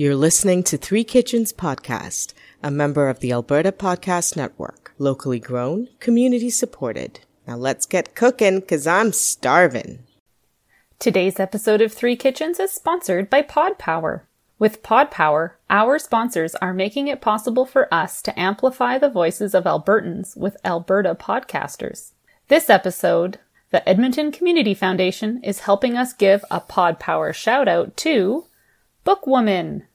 You're listening to Three Kitchens Podcast, a member of the Alberta Podcast Network, locally grown, community supported. Now let's get cooking, cause I'm starving. Today's episode of Three Kitchens is sponsored by Pod Power. With Pod Power, our sponsors are making it possible for us to amplify the voices of Albertans with Alberta podcasters. This episode, the Edmonton Community Foundation is helping us give a Pod Power shout out to Bookwomen.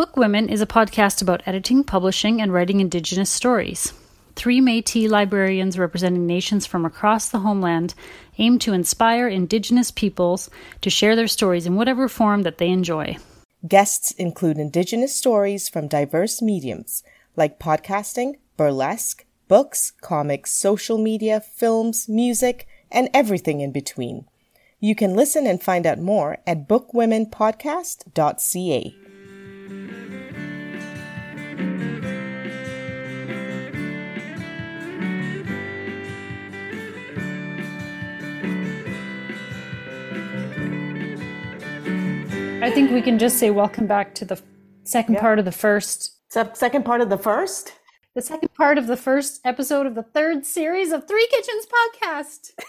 Bookwomen is a podcast about editing, publishing, and writing Indigenous stories. Three Metis librarians representing nations from across the homeland aim to inspire Indigenous peoples to share their stories in whatever form that they enjoy. Guests include Indigenous stories from diverse mediums like podcasting, burlesque, books, comics, social media, films, music, and everything in between. You can listen and find out more at bookwomenpodcast.ca. I think we can just say welcome back to the second Yeah. part of the first So, second part of the first? the second part of the first episode of the third series of Three Kitchens podcast.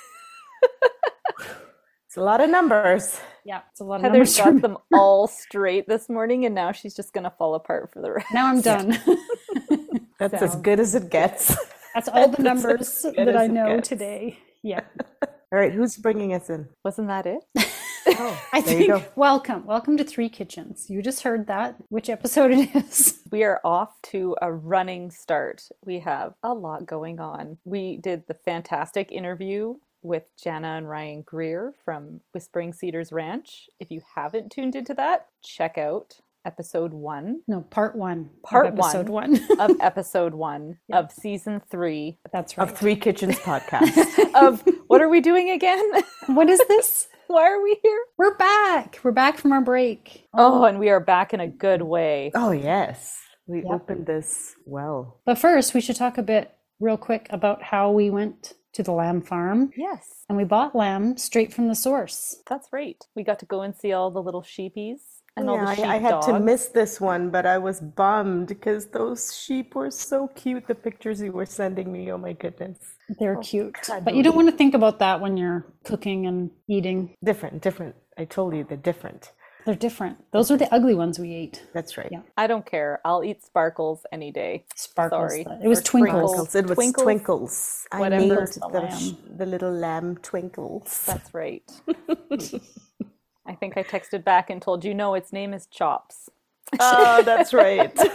It's a lot of numbers. Yeah, it's a lot of Heather numbers. got them all straight this morning, and now she's just going to fall apart for the rest. Now I'm done. That's as good as it gets. That's all the numbers that I know today. Yeah. All right, who's bringing us in? Wasn't that it? Oh, I there you think welcome. Welcome to Three Kitchens. You just heard that. Which episode it is. We are off to a running start. We have a lot going on. We did the fantastic interview with Jana and Ryan Greer from Whispering Cedars Ranch. If you haven't tuned into that, check out episode one No, part one. of Part episode one. one. of episode one of season three That's right. Of Three Kitchens podcast. of what are we doing again? What is this? Why are we here? We're back. We're back from our break. Oh, and we are back in a good way. oh, yes. We Yep. opened this well. But first, we should talk a bit, real quick, about how we went to the lamb farm Yes, and we bought lamb straight from the source. that's right. We got to go and see all the little sheepies and all Yeah, the sheep I, I had to miss this one, but I was bummed because those sheep were so cute. The pictures you were sending me, oh my goodness. They're Oh, cute. God, But you don't want to think about that when you're cooking and eating. Different, different. I told you they're different. They're different. Those are the ugly ones we ate. That's right. Yeah. I don't care. I'll eat sparkles any day. Sparkles. Sorry. It was Or twinkles. It was Twinkles, twinkles. I whatever. made The the, sh- the little lamb twinkles. That's right. I think I texted back and told you, no, its name is Chops. oh, that's right.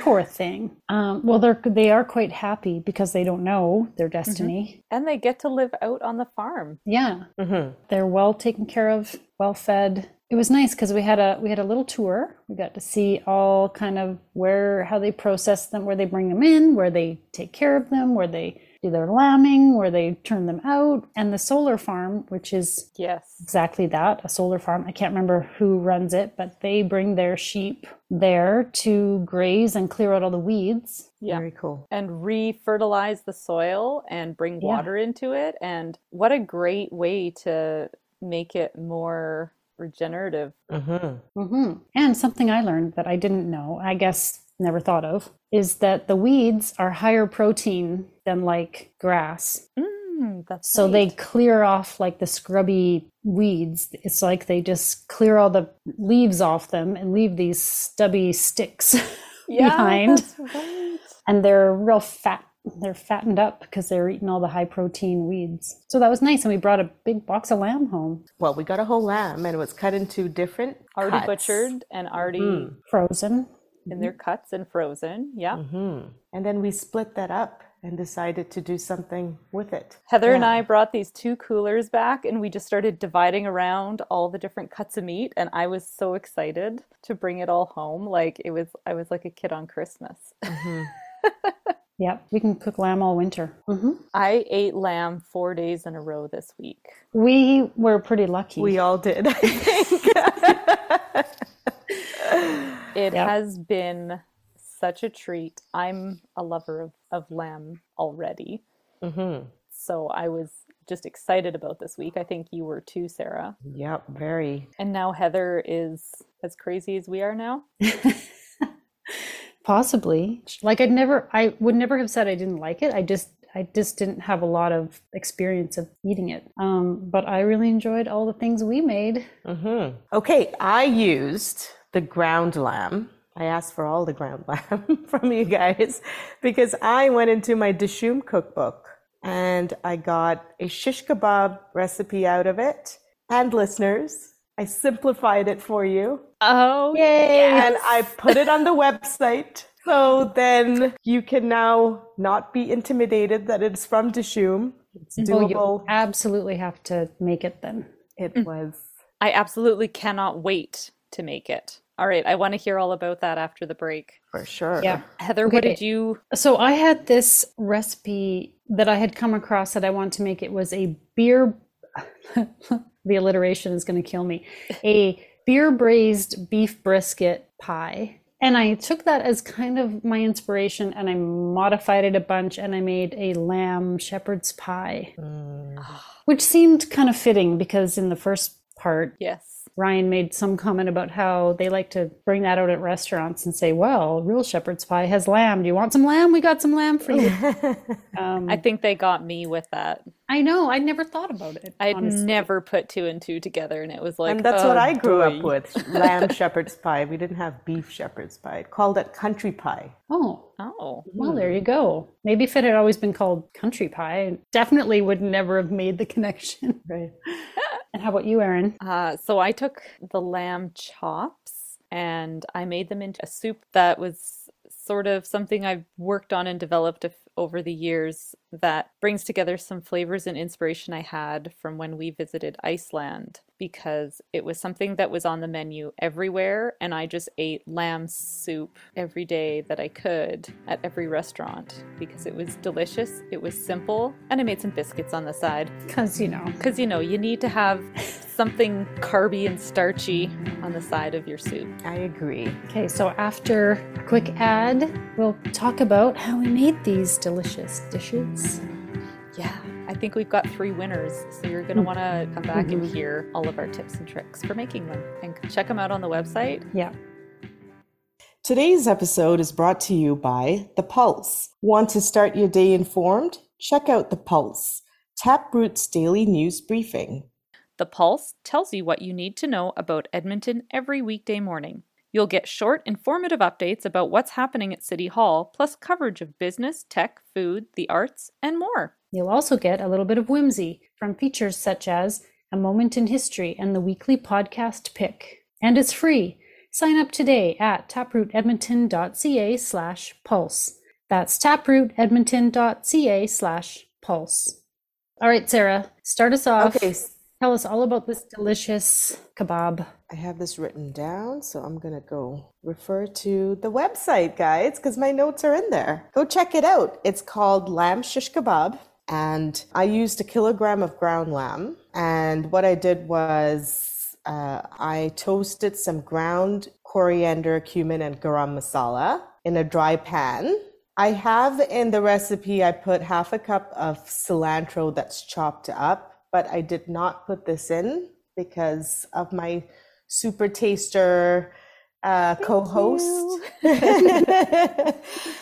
Poor thing. Um, well, they're they are quite happy because they don't know their destiny. And they get to live out on the farm. Yeah, hmm they're well taken care of, well fed. It was nice because we had a we had a little tour. We got to see all kind of where how they process them, where they bring them in, where they take care of them, where they do their lambing, where they turn them out, and the solar farm, which is Yes. exactly that a solar farm. I can't remember who runs it, but they bring their sheep there to graze and clear out all the weeds. Yeah. Very cool. And re fertilize the soil and bring Yeah. water into it. And what a great way to make it more regenerative. hmm hmm And something I learned that I didn't know, I guess never thought of, is that the weeds are higher protein than like grass. Mm, that's So they clear off like the scrubby weeds. It's like they just clear all the leaves off them and leave these stubby sticks yeah, behind. That's right. And they're real fat. They're fattened up because they're eating all the high protein weeds. So that was nice. And we brought a big box of lamb home, Well, we got a whole lamb and it was cut into different Already cuts. butchered and already Mhm. frozen. In their cuts and frozen. Yeah. hmm And then we split that up and decided to do something with it. Heather and I brought these two coolers back and we just started dividing around all the different cuts of meat and I was so excited to bring it all home. Like it was I was like a kid on Christmas. hmm Yep, we can cook lamb all winter. hmm I ate lamb 4 days in a row this week. We were pretty lucky. We all did, I think. It Yep. has been such a treat. I'm a lover of, of lamb already. hmm So I was just excited about this week. I think you were too, Sarah. Yep, very. And now Heather is as crazy as we are now? Possibly. Like I'd never I would never have said I didn't like it. I just I just didn't have a lot of experience of eating it. Um, but I really enjoyed all the things we made. Mm-hmm. Okay, I used the ground lamb. I asked for all the ground lamb from you guys because I went into my Dishoom cookbook and I got a shish kebab recipe out of it. And listeners, I simplified it for you. Oh, Yay! And I put it on the website. So then you can now not be intimidated that it's from Dishoom. It's Oh, you doable. absolutely have to make it then. It mm. was. I absolutely cannot wait to make it. All right, I want to hear all about that after the break. For sure. Yeah. Heather, Okay. what did you? So I had this recipe that I had come across that I wanted to make. It was a beer. the alliteration is going to kill me. A beer braised beef brisket pie. And I took that as kind of my inspiration and I modified it a bunch and I made a lamb shepherd's pie, Mm. which seemed kind of fitting because in the first part, Yes. Ryan made some comment about how they like to bring that out at restaurants and say, well, real shepherd's pie has lamb. Do you want some lamb? We got some lamb for you. Um, I think they got me with that. I know. I never thought about it. I'd honestly. never put two and two together, and it was like and that's oh, what I grew up with lamb shepherd's pie. We didn't have beef shepherd's pie. Called it country pie. Oh, Oh, well, there you go. Maybe if it had always been called country pie, I definitely would never have made the connection. Right. And how about you, Erin? Uh, so I took the lamb chops and I made them into a soup that was sort of something I've worked on and developed over the years that brings together some flavors and inspiration I had from when we visited Iceland because it was something that was on the menu everywhere and I just ate lamb soup every day that I could at every restaurant because it was delicious, it was simple, and I made some biscuits on the side. Because, you know, Because, you know, you need to have something carby and starchy on the side of your soup. I agree. okay, so after a quick ad, we'll talk about how we made these delicious dishes. Yeah, I think we've got three winners. So you're going to mm. want to come back and mm-hmm. hear all of our tips and tricks for making them and check them out on the website. Yeah. Today's episode is brought to you by The Pulse. Want to start your day informed? Check out The Pulse, Taproot's daily news briefing. The Pulse tells you what you need to know about Edmonton every weekday morning. You'll get short, informative updates about what's happening at City Hall, plus coverage of business, tech, food, the arts, and more. You'll also get a little bit of whimsy from features such as A Moment in History and the weekly podcast pick. And it's free. Sign up today at taprootedmonton.ca slash pulse. That's taprootedmonton.ca slash pulse. All right, Sarah, start us off. Okay, s- Tell us all about this delicious kebab. I have this written down, so I'm gonna go refer to the website, guys, because my notes are in there. Go check it out. It's called Lamb Shish Kebab, and I used a kilogram of ground lamb. And what I did was uh, I toasted some ground coriander, cumin, and garam masala in a dry pan. I have in the recipe, I put half a cup of cilantro that's chopped up, but I did not put this in because of my super taster uh, co-host.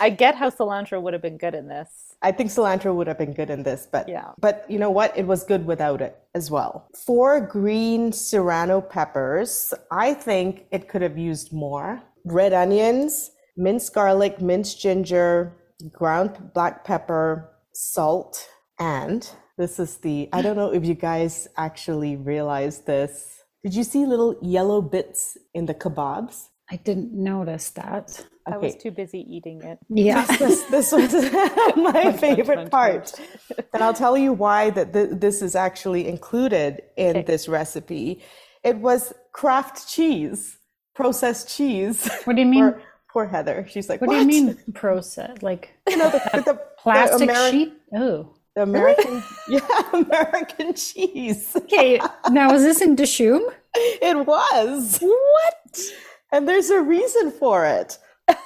I get how cilantro would have been good in this. I think cilantro would have been good in this, but Yeah. but you know what? It was good without it as well. Four green serrano peppers. I think it could have used more. Red onions, minced garlic, minced ginger, ground black pepper, salt, and this is the I don't know if you guys actually realize this. Did you see little yellow bits in the kebabs? I didn't notice that. I was too busy eating it. Yeah. this, this was my favorite Munch, part. munch. And I'll tell you why that th- this is actually included in this recipe. It was Kraft cheese, processed cheese. What do you mean? Poor, poor Heather. She's like, What what, do you mean process? Like You know, the, the, the plastic Ameri- sheet? Oh. The American, yeah, American cheese. Okay, now is this in Dishoom? It was. What? And there's a reason for it.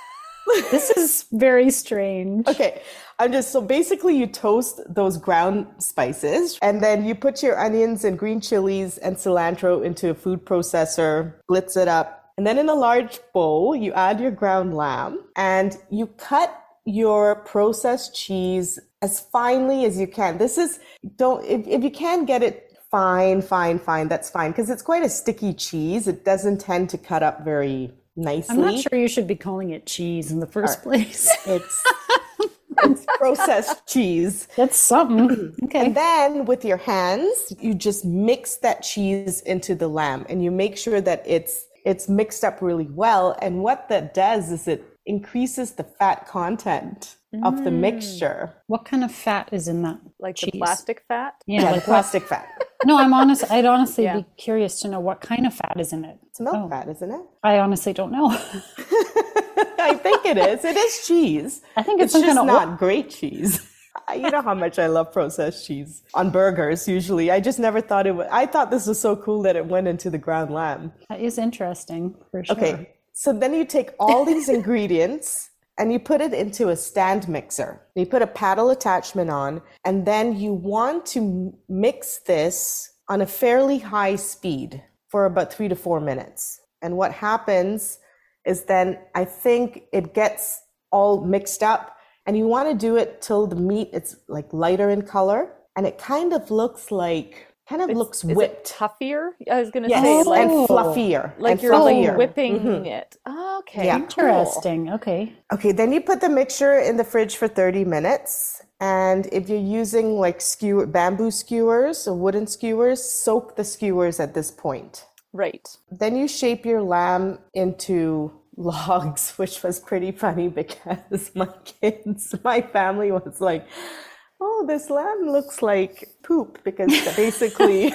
This is very strange. Okay, I'm just so basically you toast those ground spices and then you put your onions and green chilies and cilantro into a food processor, blitz it up, And then in a large bowl, you add your ground lamb and you cut your processed cheese as finely as you can. This is, don't, if, if you can get it fine, fine, fine, that's fine because it's quite a sticky cheese. It doesn't tend to cut up very nicely. I'm not sure you should be calling it cheese in the first place. It's, it's processed cheese. That's something. Okay. And then with your hands, you just mix that cheese into the lamb and you make sure that it's it's mixed up really well. And what that does is it increases the fat content of the mm. mixture. What kind of fat is in that? Like cheese? the plastic fat. Yeah, Yeah, like the what- plastic fat. No, I'm honest. I'd honestly Yeah. be curious to know what kind of fat is in it. It's milk Oh. fat, isn't it? I honestly don't know. I think it is. It is cheese. I think it's It's just kind of not great cheese. you know how much I love processed cheese on burgers usually. I just never thought it would. I thought this was so cool that it went into the ground lamb. That is interesting for sure. Okay. So then you take all these ingredients and you put it into a stand mixer. You put a paddle attachment on, and then you want to mix this on a fairly high speed for about three to four minutes. And what happens is then I think it gets all mixed up, and you want to do it till the meat is like lighter in color, and it kind of looks like kind of looks Is whipped. it toughier? I was gonna Yes, say Oh. like and fluffier. like and you're fluffier. like whipping Mhm. it. Okay. Yeah. cool. Interesting. Okay. Okay, then you put the mixture in the fridge for 30 minutes. And if you're using like skewer, bamboo skewers or wooden skewers, soak the skewers at this point. Right. Then you shape your lamb into logs, which was pretty funny because my kids, my family was like, oh, this lamb looks like poop because basically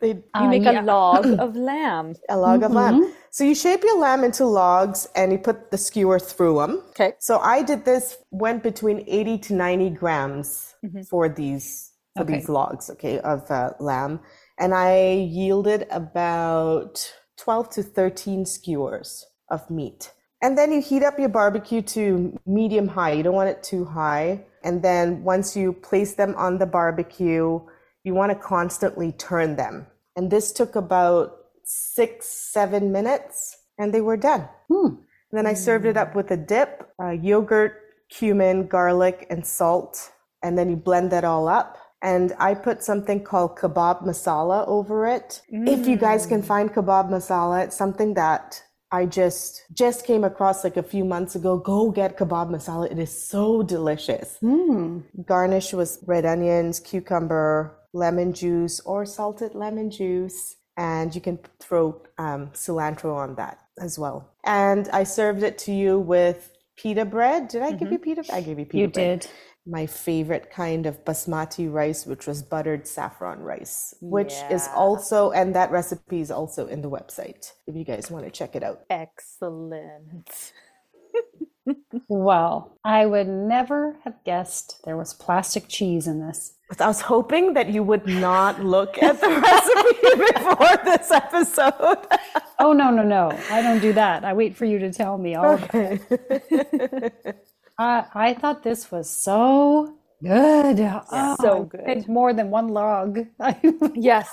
they You Uh, make yeah. a log of lamb. a log of lamb. So you shape your lamb into logs and you put the skewer through them. Okay. So I did this went between 80 to 90 grams for these for Okay. these logs, okay, of uh, lamb, and I yielded about 12 to 13 skewers of meat. And then you heat up your barbecue to medium high. You don't want it too high. And then once you place them on the barbecue, you want to constantly turn them. And this took about six, seven minutes, and they were done. Hmm. Then I served it up with a dip, uh, yogurt, cumin, garlic, and salt. And then you blend that all up. And I put something called kebab masala over it. If you guys can find kebab masala, it's something that I just just came across like a few months ago. Go get kebab masala. It is so delicious. Hmm. Garnish was red onions, cucumber, lemon juice, or salted lemon juice. And you can throw um, cilantro on that as well. And I served it to you with pita bread. Did I give you pita? I gave you pita You bread. did. My favorite kind of basmati rice, which was buttered saffron rice, which is also, and that recipe is also in the website if you guys want to check it out. Excellent. Well, I would never have guessed there was plastic cheese in this. I was hoping that you would not look at the recipe before this episode. Oh no, no, no! I don't do that. I wait for you to tell me all. About it. I I thought this was so good. Oh, So good. It's more than one log. Yes.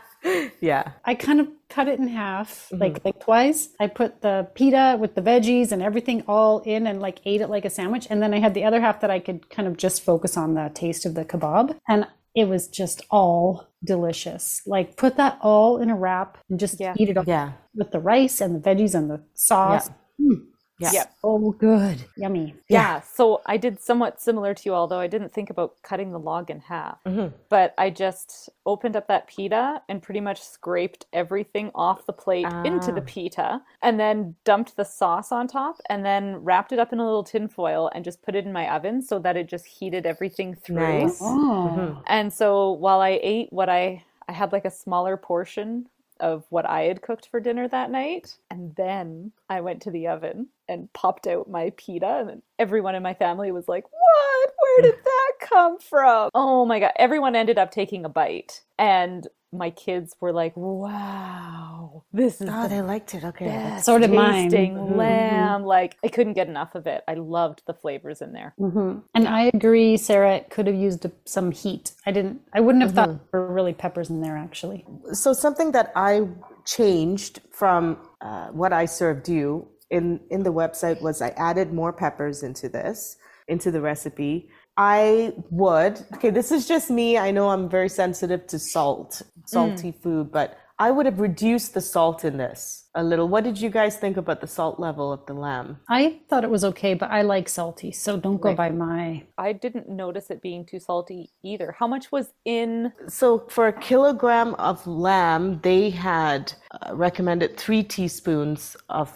yeah. I kind of cut it in half, like mm-hmm. like twice. I put the pita with the veggies and everything all in, and like ate it like a sandwich. And then I had the other half that I could kind of just focus on the taste of the kebab, and it was just all delicious. Like put that all in a wrap and just Yeah. eat it up Yeah. with the rice and the veggies and the sauce. Yeah. Mm. Yep. Oh, good, yummy. Yeah. So I did somewhat similar to you, although I didn't think about cutting the log in half. Mm-hmm. But I just opened up that pita and pretty much scraped everything off the plate into the ah. pita and then dumped the sauce on top and then wrapped it up in a little tin foil and just put it in my oven so that it just heated everything through. Nice. Oh, mm-hmm. And so while I ate what I I had like a smaller portion of what I had cooked for dinner that night, and then I went to the oven and popped out my pita, and then everyone in my family was like, "What? Where did that come from?" Oh my god! Everyone ended up taking a bite, and my kids were like, "Wow, this is Oh, the they liked it. Okay. best So did mine. tasting Mhm. lamb. Like I couldn't get enough of it. I loved the flavors in there. hmm And I agree, Sarah it could have used some heat. I didn't. I wouldn't have thought Mm-hmm. there were really peppers in there actually. So something that I changed from uh, what I served you in in the website was I added more peppers into this into the recipe. I would okay. This is just me. I know I'm very sensitive to salt, salty food, but I would have reduced the salt in this a little. What did you guys think about the salt level of the lamb? I thought it was okay, but I like salty, so don't go by my. I didn't notice it being too salty either. How much was in? So for a kilogram of lamb, they had uh, recommended three teaspoons of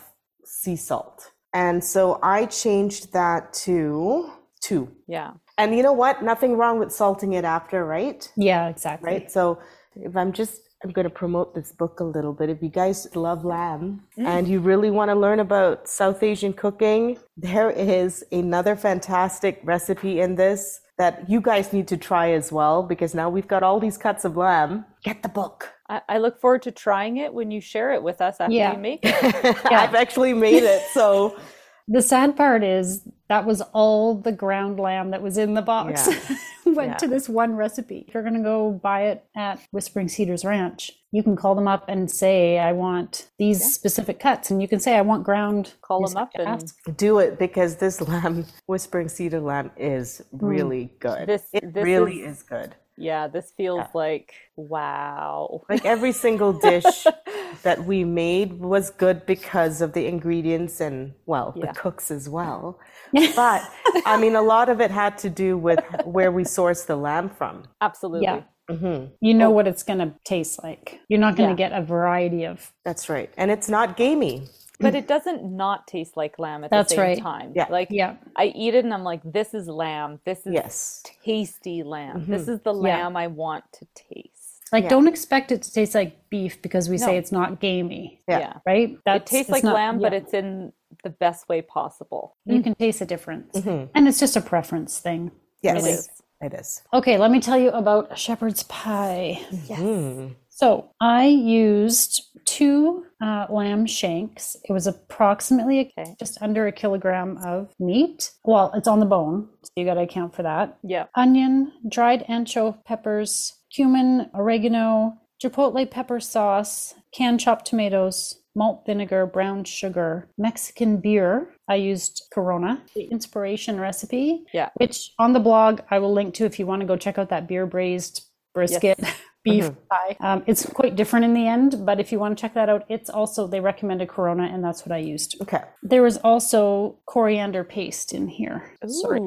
sea salt. And so I changed that to two. Yeah. And you know what? Nothing wrong with salting it after, right? Yeah, exactly. Right. So if I'm just, I'm going to promote this book a little bit. If you guys love lamb mm. and you really want to learn about South Asian cooking, there is another fantastic recipe in this that you guys need to try as well because now we've got all these cuts of lamb. Get the book. I, I look forward to trying it when you share it with us after Yeah. you make it. I've actually made it. So The sad part is that was all the ground lamb that was in the box. Went Yeah. to this one recipe. If you're going to go buy it at Whispering Cedars Ranch, you can call them up and say, I want these specific cuts. And you can say, I want ground. Call them up and ask. do it because this lamb, Whispering Cedar lamb, is mm. really good. This- it this really is- is good. Yeah, this feels like wow. Like every single dish that we made was good because of the ingredients and, well, Yeah. the cooks as well. But I mean, a lot of it had to do with where we sourced the lamb from. Absolutely. Yeah. hmm You know what it's going to taste like. You're not going to Yeah. get a variety of. That's right. And it's not gamey. But it doesn't not taste like lamb at That's the same right. time. Yeah. Like Yeah. I eat it and I'm like, this is lamb. This is Yes. tasty lamb. This Mm-hmm. is the Yeah. lamb I want to taste. Like, Yeah. don't expect it to taste like beef because we say it's not gamey, Yeah. Yeah. right? It tastes like not- lamb, but it's in the best way possible. you can taste a difference. Mm-hmm. And it's just a preference thing. Yes. It is. It is. Okay, let me tell you about shepherd's pie. Mm. So I used two uh, lamb shanks. It was approximately Okay. just under a kilogram of meat. Well, it's on the bone, so you got to account for that. Yeah. Onion, dried ancho peppers, cumin, oregano, chipotle pepper sauce, canned chopped tomatoes, malt vinegar, brown sugar, Mexican beer. I used Corona, the inspiration recipe, Yeah. which on the blog I will link to if you want to go check out that beer braised brisket beef pie. Um, it's quite different in the end, but if you want to check that out, it's also they recommended Corona, and that's what I used. Okay. There was also coriander paste in here. Sorry,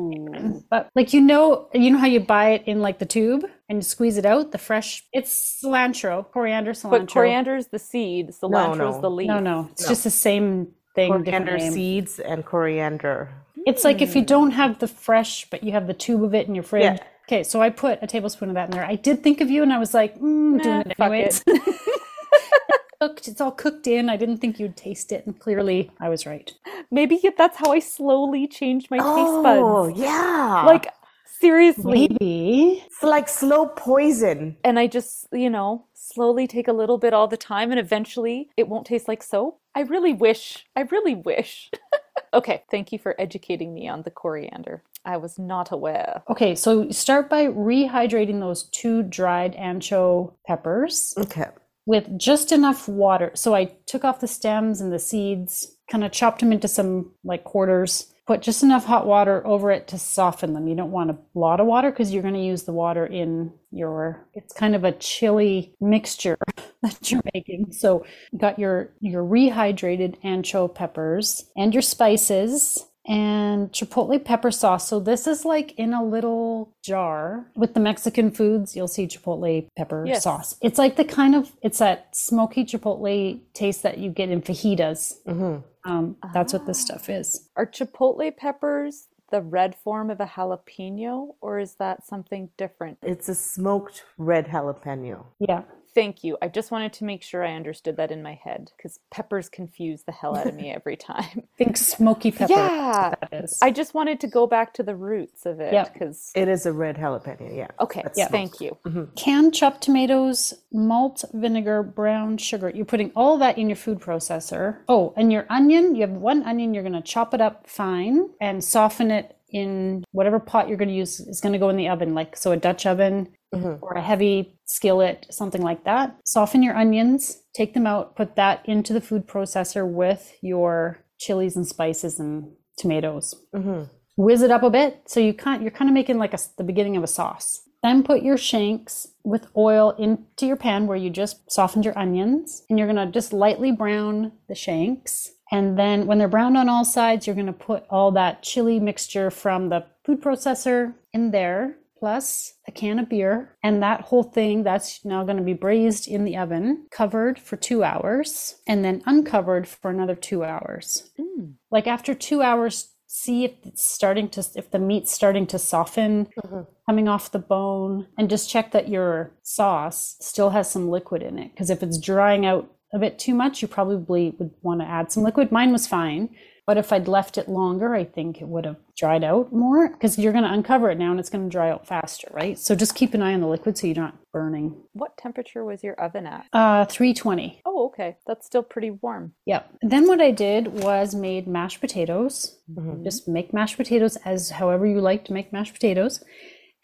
but like you know, you know how you buy it in like the tube and you squeeze it out. The fresh, it's cilantro, coriander, cilantro. But coriander's the seed, cilantro's no. the leaf. No, no, it's just the same thing. different Coriander seeds and coriander. It's like if you don't have the fresh, but you have the tube of it in your fridge. Yeah. Okay, so I put a tablespoon of that in there. I did think of you, and I was like, mm, doing it fuck anyways. cooked. It's all cooked in. I didn't think you'd taste it, and clearly I was right. Maybe that's how I slowly changed my taste buds. Oh, buds. yeah. Like seriously. Maybe. it's like slow poison. And I just, you know, slowly take a little bit all the time and eventually it won't taste like soap. I really wish. I really wish. okay, thank you for educating me on the coriander. I was not aware. Okay, so start by rehydrating those two dried ancho peppers Okay. with just enough water. So I took off the stems and the seeds, kind of chopped them into some like quarters, put just enough hot water over it to soften them. You don't want a lot of water because you're going to use the water in your it's kind of a chili mixture that you're making. So you got your your rehydrated ancho peppers and your spices and chipotle pepper sauce. So this is like in a little jar with the Mexican foods. You'll see chipotle pepper Yes. sauce. It's like the kind of it's that smoky chipotle taste that you get in fajitas. hmm Um, that's what this stuff is. Are chipotle peppers the red form of a jalapeno or is that something different? It's a smoked red jalapeno. Yeah. Thank you. I just wanted to make sure I understood that in my head because peppers confuse the hell out of me every time. Think smoky pepper. yeah. That is. I just wanted to go back to the roots of it Yep. because. It is a red jalapeno, yeah. Okay, That's Yeah. thank you. Mm-hmm. Canned chopped tomatoes, malt, vinegar, brown sugar. You're putting all that in your food processor. Oh, and your onion, you have one onion, you're going to chop it up fine and soften it in whatever pot you're going to use is going to go in the oven, like so a Dutch oven mm-hmm. or a heavy skillet, something like that. Soften your onions, take them out, put that into the food processor with your chilies and spices and tomatoes. Mm-hmm. Whiz it up a bit so you kind you're kind of making like a, the beginning of a sauce. Then put your shanks with oil into your pan where you just softened your onions and you're going to just lightly brown the shanks and then when they're browned on all sides you're going to put all that chili mixture from the food processor in there plus a can of beer. And that whole thing that's now going to be braised in the oven covered for two hours and then uncovered for another two hours. Mm. Like after two hours see if it's starting to if the meat's starting to soften mm-hmm. coming off the bone. And just check that your sauce still has some liquid in it because if it's drying out a bit too much you probably would want to add some liquid mine was fine but if i'd left it longer i think it would have dried out more because you're going to uncover it now and it's going to dry out faster right so just keep an eye on the liquid so you're not burning What temperature was your oven at? uh 320 Oh, okay. That's still pretty warm. Yep. Then what I did was made mashed potatoes. Just make mashed potatoes as however you like to make mashed potatoes,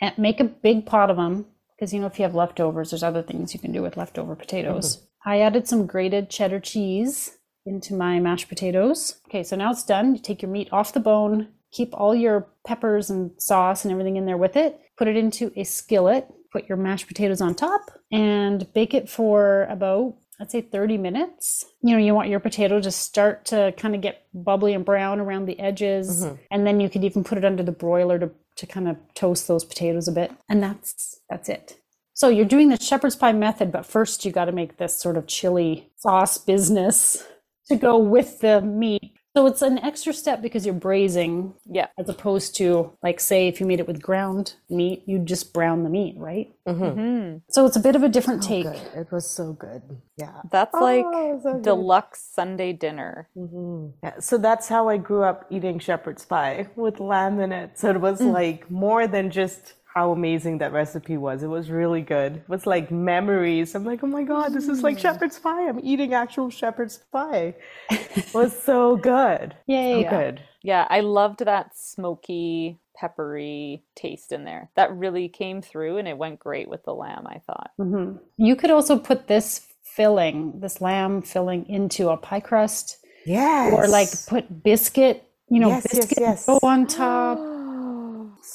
and make a big pot of them because you know if you have leftovers, there's other things you can do with leftover potatoes. I added some grated cheddar cheese into my mashed potatoes. Okay, so now it's done. You take your meat off the bone, keep all your peppers and sauce and everything in there with it. Put it into a skillet. Put your mashed potatoes on top and bake it for about I'd say 30 minutes. You know, you want your potato to start to kind of get bubbly and brown around the edges. Mm-hmm. And then you could even put it under the broiler to, to kind of toast those potatoes a bit. And that's that's it. So you're doing the shepherd's pie method, but first you got to make this sort of chili sauce business to go with the meat. So it's an extra step because you're braising Yeah. as opposed to like say if you made it with ground meat, you'd just brown the meat, right? hmm So it's a bit of a different take. Good. It was so good. Yeah. That's like Oh, so deluxe Sunday dinner. Mhm. Yeah, so that's how I grew up eating shepherd's pie with lamb in it. So it was like more than just how amazing that recipe was. It was really good. It was like memories. I'm like, oh my God, this is like shepherd's pie. I'm eating actual shepherd's pie. it was so good. Yay. So good. Yeah, I loved that smoky, peppery taste in there. That really came through and it went great with the lamb, I thought. hmm You could also put this filling, this lamb filling, into a pie crust, Yes. or like put biscuit, you know, Yes, yes, biscuit yes. dough on top.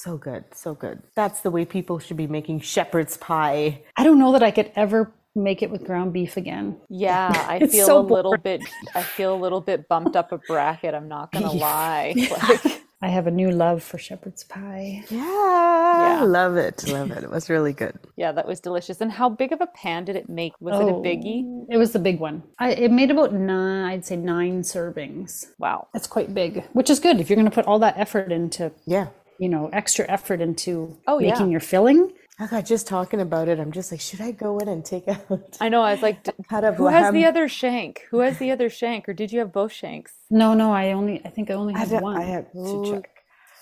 So good. So good. That's the way people should be making shepherd's pie. I don't know that I could ever make it with ground beef again. Yeah, I feel so a little bit I feel a little bit bumped up a bracket, I'm not gonna lie. Like I have a new love for shepherd's pie. Yeah. I love it. Love it. It was really good. yeah, that was delicious. And how big of a pan did it make? Was it a oh, biggie? Oh, It was the big one. I, it made about nine, I'd say nine servings. Wow. That's quite big, which is good if you're going to put all that effort into, Yeah. You know, extra effort into Oh, yeah. making your filling. I got just talking about it. I'm just like, should I go in and take out I know, I was like, cut of who has the other shank? Who has the other shank? Or did you have both shanks? No, no, I only, I think I only I, had don't- one. I have to check.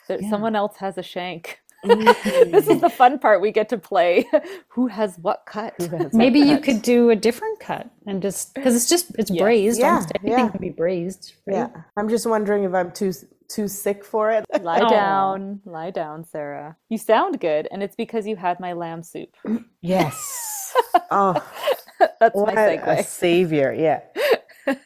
There, Someone else has a shank. Mm. this is the fun part we get to play. Who has what cut? Maybe you could do a different cut and just because it's just it's braised. Yeah, almost anything yeah. can be braised. Right? Yeah, I'm just wondering if I'm too too sick for it. Lie Aw. down, lie down, Sarah. You sound good, and it's because you had my lamb soup. Yes. Oh, That's what my a savior! Yeah.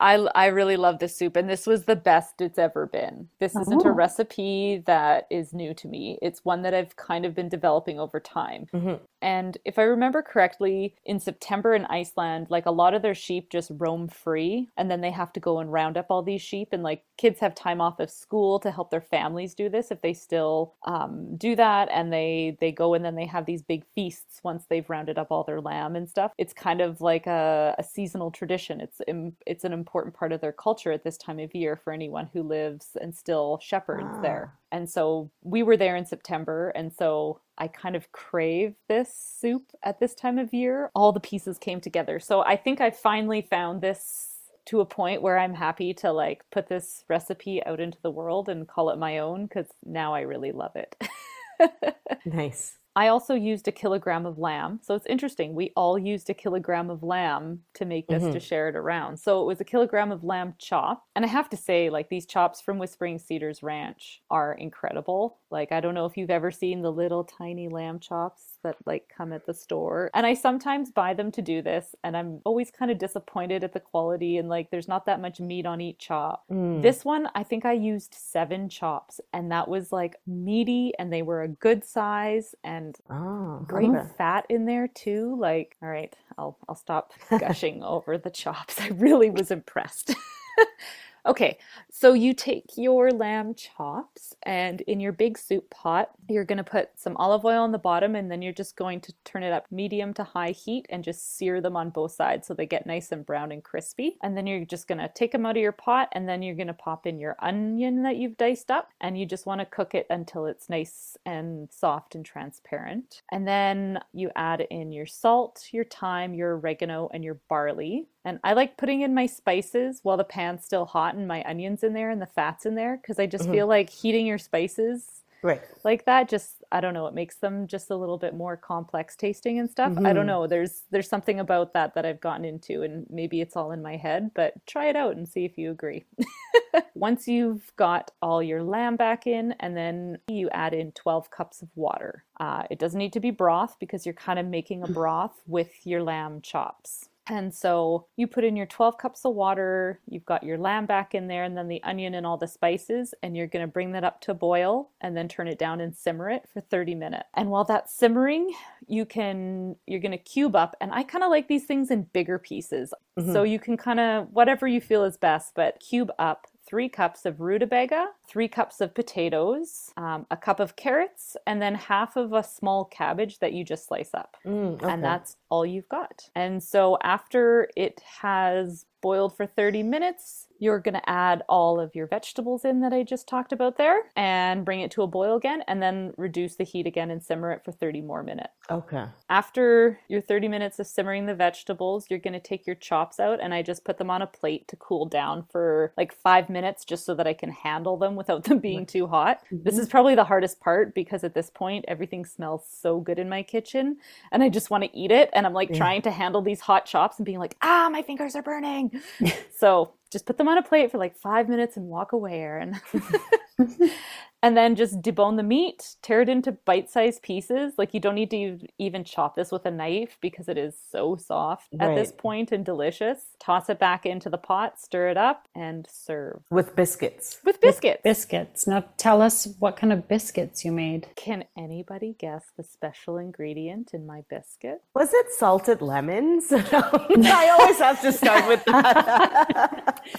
I, I really love this soup, and this was the best it's ever been. This isn't a Oh. recipe that is new to me. It's one that I've kind of been developing over time. Mm-hmm. And if I remember correctly, in September in Iceland, like a lot of their sheep just roam free, and then they have to go and round up all these sheep. And like kids have time off of school to help their families do this if they still um, do that. And they they go and then they have these big feasts once they've rounded up all their lamb and stuff. It's kind of like a, a seasonal tradition. It's it's an important part of their culture at this time of year for anyone who lives and still shepherds there. And so we were there in September. And so I kind of crave this soup at this time of year. All the pieces came together. So I think I finally found this to a point where I'm happy to like put this recipe out into the world and call it my own because now I really love it. nice. I also used a kilogram of lamb. So it's interesting. We all used a kilogram of lamb to make this mm-hmm. to share it around. So it was a kilogram of lamb chop. And I have to say, like, these chops from Whispering Cedars Ranch are incredible. Like, I don't know if you've ever seen the little tiny lamb chops that like come at the store. And I sometimes buy them to do this. And I'm always kind of disappointed at the quality and like there's not that much meat on each chop. Mm. This one, I think I used seven chops and that was like meaty and they were a good size and and oh, great okay. Uh-huh. fat in there too. Like, all right, I'll I'll stop gushing over the chops. I really was impressed. Okay, so you take your lamb chops and in your big soup pot, you're going to put some olive oil on the bottom and then you're just going to turn it up medium to high heat and just sear them on both sides so they get nice and brown and crispy. And then you're just going to take them out of your pot and then you're going to pop in your onion that you've diced up and you just want to cook it until it's nice and soft and transparent. And then you add in your salt, your thyme, your oregano, and your barley. And I like putting in my spices while the pan's still hot and my onions in there and the fats in there because I just mm-hmm. feel like heating your spices right. like that just I don't know, it makes them just a little bit more complex tasting and stuff. Mm-hmm. I don't mm-hmm. know. There's there's something about that that I've gotten into and maybe it's all in my head, but try it out and see if you agree. Once you've got all your lamb back in and then you add in 12 cups of water. Uh, it doesn't need to be broth because you're kind of making a broth with your lamb chops. And so you put in your 12 cups of water, you've got your lamb back in there, and then the onion and all the spices, and you're going to bring that up to boil and then turn it down and simmer it for 30 minutes. And while that's simmering, you can, you're going to cube up. And I kind of like these things in bigger pieces. Mm-hmm. So you can kind of, whatever you feel is best, but cube up three cups of rutabaga, three cups of potatoes, um, a cup of carrots, and then half of a small cabbage that you just slice up. Mm, okay. And that's all you've got. And so after it has boiled for 30 minutes, you're going to add all of your vegetables in that I just talked about there and bring it to a boil again and then reduce the heat again and simmer it for 30 more minutes. Okay. After your 30 minutes of simmering the vegetables, you're going to take your chops out and I just put them on a plate to cool down for like 5 minutes just so that I can handle them without them being too hot. Mm-hmm. This is probably the hardest part because at this point everything smells so good in my kitchen and I just want to eat it and I'm like yeah. trying to handle these hot chops and being like, "Ah, my fingers are burning." so just put them on a plate for like five minutes and walk away, Erin. and then just debone the meat, tear it into bite-sized pieces. Like you don't need to even chop this with a knife because it is so soft right. at this point and delicious. Toss it back into the pot, stir it up, and serve with biscuits. With biscuits. With biscuits. Now tell us what kind of biscuits you made. Can anybody guess the special ingredient in my biscuit? Was it salted lemons? I always have to start with that.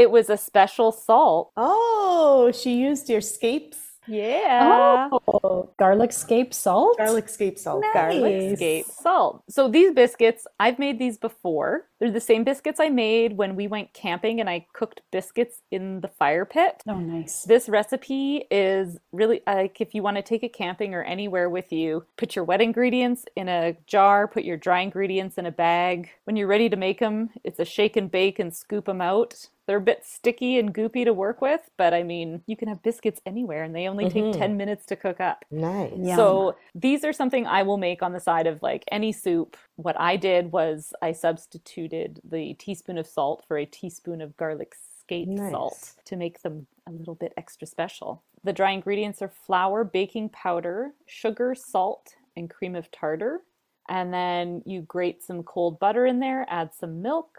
It was a special salt. Oh, she used your scapes. Yeah. Oh, garlic scape salt? Garlic scape salt. Nice. Garlic scape salt. So these biscuits, I've made these before. They're the same biscuits I made when we went camping and I cooked biscuits in the fire pit. Oh, nice. This recipe is really like if you want to take it camping or anywhere with you, put your wet ingredients in a jar, put your dry ingredients in a bag. When you're ready to make them, it's a shake and bake and scoop them out. They're a bit sticky and goopy to work with, but I mean, you can have biscuits anywhere and they only mm-hmm. take 10 minutes to cook up. Nice. So these are something I will make on the side of like any soup. What I did was I substituted the teaspoon of salt for a teaspoon of garlic scape nice. salt to make them a little bit extra special. The dry ingredients are flour, baking powder, sugar, salt, and cream of tartar. And then you grate some cold butter in there, add some milk,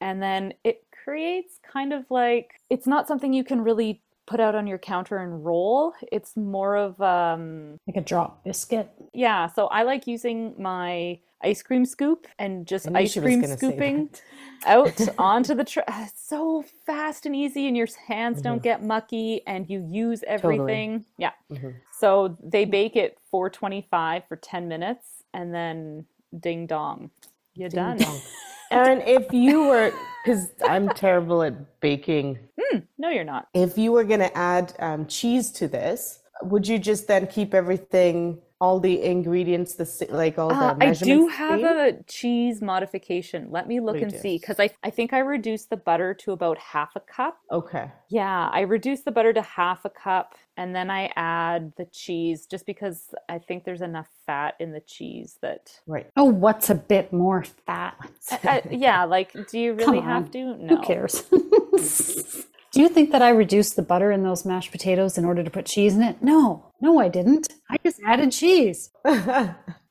and then it creates kind of like it's not something you can really put out on your counter and roll. It's more of um like a drop biscuit. Yeah, so I like using my ice cream scoop and just ice cream scooping out onto the tray. So fast and easy and your hands mm-hmm. don't get mucky and you use everything. Totally. Yeah. Mm-hmm. So they bake it 425 for 10 minutes and then ding dong. You're ding done. And if you were, because I'm terrible at baking No, you're not. If you were going to add um, cheese to this, would you just then keep everything, all the ingredients, the like all the Uh, I do have same? a cheese modification. Let me look you and see because I, I think I reduced the butter to about half a cup. Okay. Yeah, I reduced the butter to half a cup and then I add the cheese just because I think there's enough fat in the cheese that. Right. Oh, what's a bit more fat? Uh, yeah, like, do you really Come have on. to? No. Who cares? Do you think that I reduced the butter in those mashed potatoes in order to put cheese in it? No, no, I didn't. I just added cheese.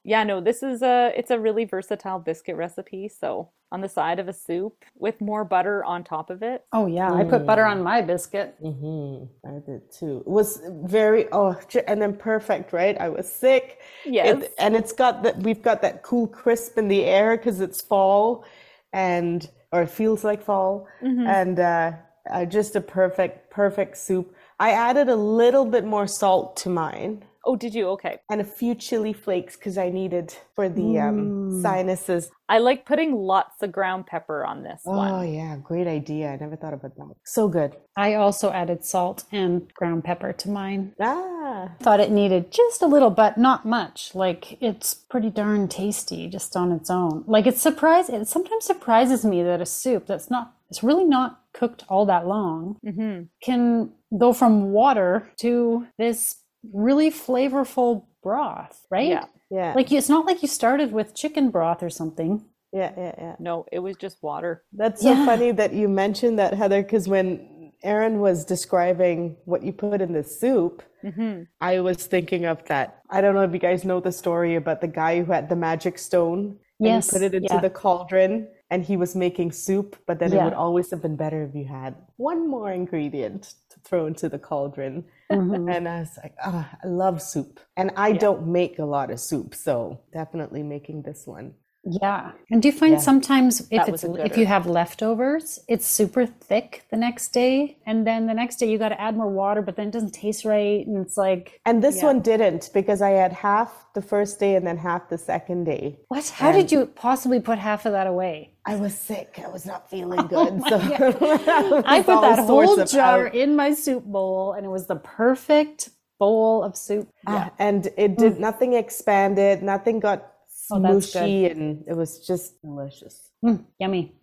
Yeah, no, this is a it's a really versatile biscuit recipe. So on the side of a soup with more butter on top of it. Oh yeah, I put butter on my biscuit. hmm I did too. It was very oh, and then perfect, right? I was sick. Yes. It- and it's got that we've got that cool crisp in the air because it's fall, and or it feels like fall, Mm-hmm. and uh, uh, just a perfect perfect soup. I added a little bit more salt to mine Oh, did you? Okay. and a few chili flakes because I needed for the um, sinuses. I like putting lots of ground pepper on this Oh one. yeah, great idea. I never thought about that. So good. I also added salt and ground pepper to mine. Ah, Thought it needed just a little, but not much. Like it's pretty darn tasty just on its own. Like it's surprise. It sometimes surprises me that a soup that's not, it's really not cooked all that long, hmm can go from water to this really flavorful broth, right? Yeah. yeah, Like it's not like you started with chicken broth or something. yeah, yeah, yeah. No, it was just water. That's so Yeah. funny that you mentioned that, Heather, because when Aaron was describing what you put in the soup, hmm I was thinking of that. I don't know if you guys know the story about the guy who had the magic stone and Yes, he put it into yeah. the cauldron and he was making soup, but then it would always have been better if you had one more ingredient to throw into the cauldron. Mhm. And I was like, ah, I love soup. And I don't make a lot of soup, so definitely making this one. Yeah. And do you find Yeah. sometimes if That it's if you have leftovers, it's super thick the next day, and then the next day you got to add more water, but then it doesn't taste right, and it's like, And this Yeah. one didn't because I had half the first day and then half the second day. what? How did you possibly put half of that away? I was sick. I was not feeling good. my so I put that whole jar out. in my soup bowl, and it was the perfect bowl of soup. Ah, and it did nothing expanded, nothing got Oh, smooshy, and it was just delicious. Mm, yummy.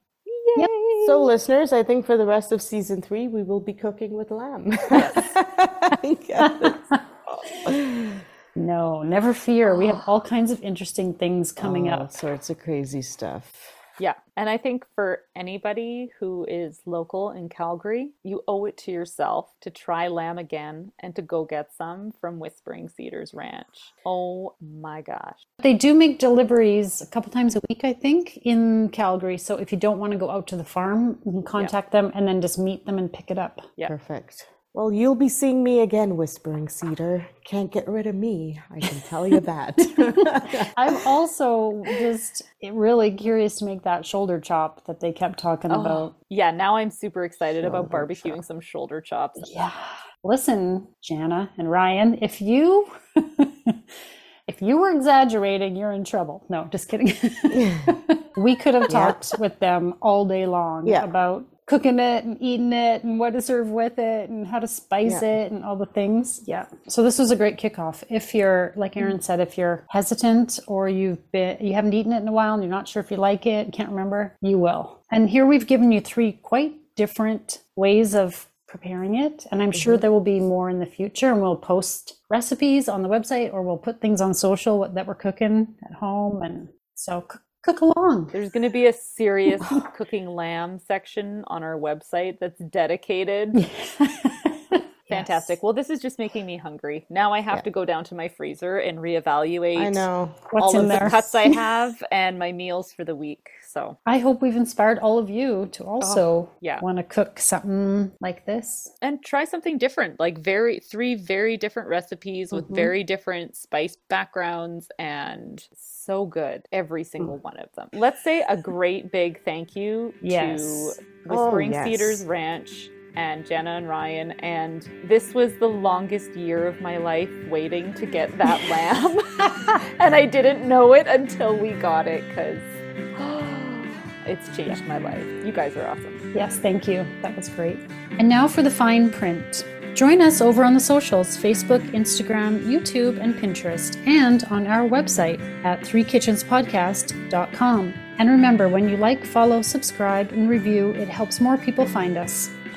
So, listeners, I think for the rest of season three, we will be cooking with lamb. Yes. No, never fear. We have all kinds of interesting things coming All up. sorts of crazy stuff. Yeah. And I think for anybody who is local in Calgary, you owe it to yourself to try lamb again and to go get some from Whispering Cedars Ranch. Oh my gosh. They do make deliveries a couple times a week, I think, in Calgary. So if you don't want to go out to the farm, you can contact them and then just meet them and pick it up. Yeah. Perfect. Well, you'll be seeing me again, Whispering Cedar. Can't get rid of me. I can tell you that. I'm also just really curious to make that shoulder chop that they kept talking Oh, about. yeah. Now I'm super excited about barbecuing chop. some shoulder chops. Yeah. Listen, Jana and Ryan, if you if you were exaggerating, you're in trouble. No, just kidding. we could have talked with them all day long Yeah. about cooking it and eating it and what to serve with it and how to spice Yeah. it and all the things. Yeah. So this was a great kickoff. If you're like Aaron mm-hmm. said, if you're hesitant or you've been you haven't eaten it in a while and you're not sure if you like it, can't remember, you will. And here we've given you three quite different ways of preparing it and i'm sure mm-hmm. there will be more in the future and we'll post recipes on the website or we'll put things on social that we're cooking at home and so cook, along There's going to be a serious cooking lamb section on our website that's dedicated. Fantastic. Well, this is just making me hungry. Now I have to go down to my freezer and reevaluate I know. what's all in of there the cuts I have and my meals for the week. So, i hope we've inspired all of you to also yeah. want to cook something like this and try something different, like very three very different recipes with Mhm. very different spice backgrounds and so good every single one of them. Let's say a great big thank you Yes. to Oh, Whispering yes. Cedars Ranch and Jenna and Ryan and this was the longest year of my life waiting to get that lamb and I didn't know it until we got it cuz it's changed my life. You guys are awesome. Yes, thank you. That was great. And now for the fine print. Join us over on the socials Facebook, Instagram, YouTube, and Pinterest, and on our website at threekitchenspodcast.com. And remember, when you like, follow, subscribe, and review, it helps more people find us.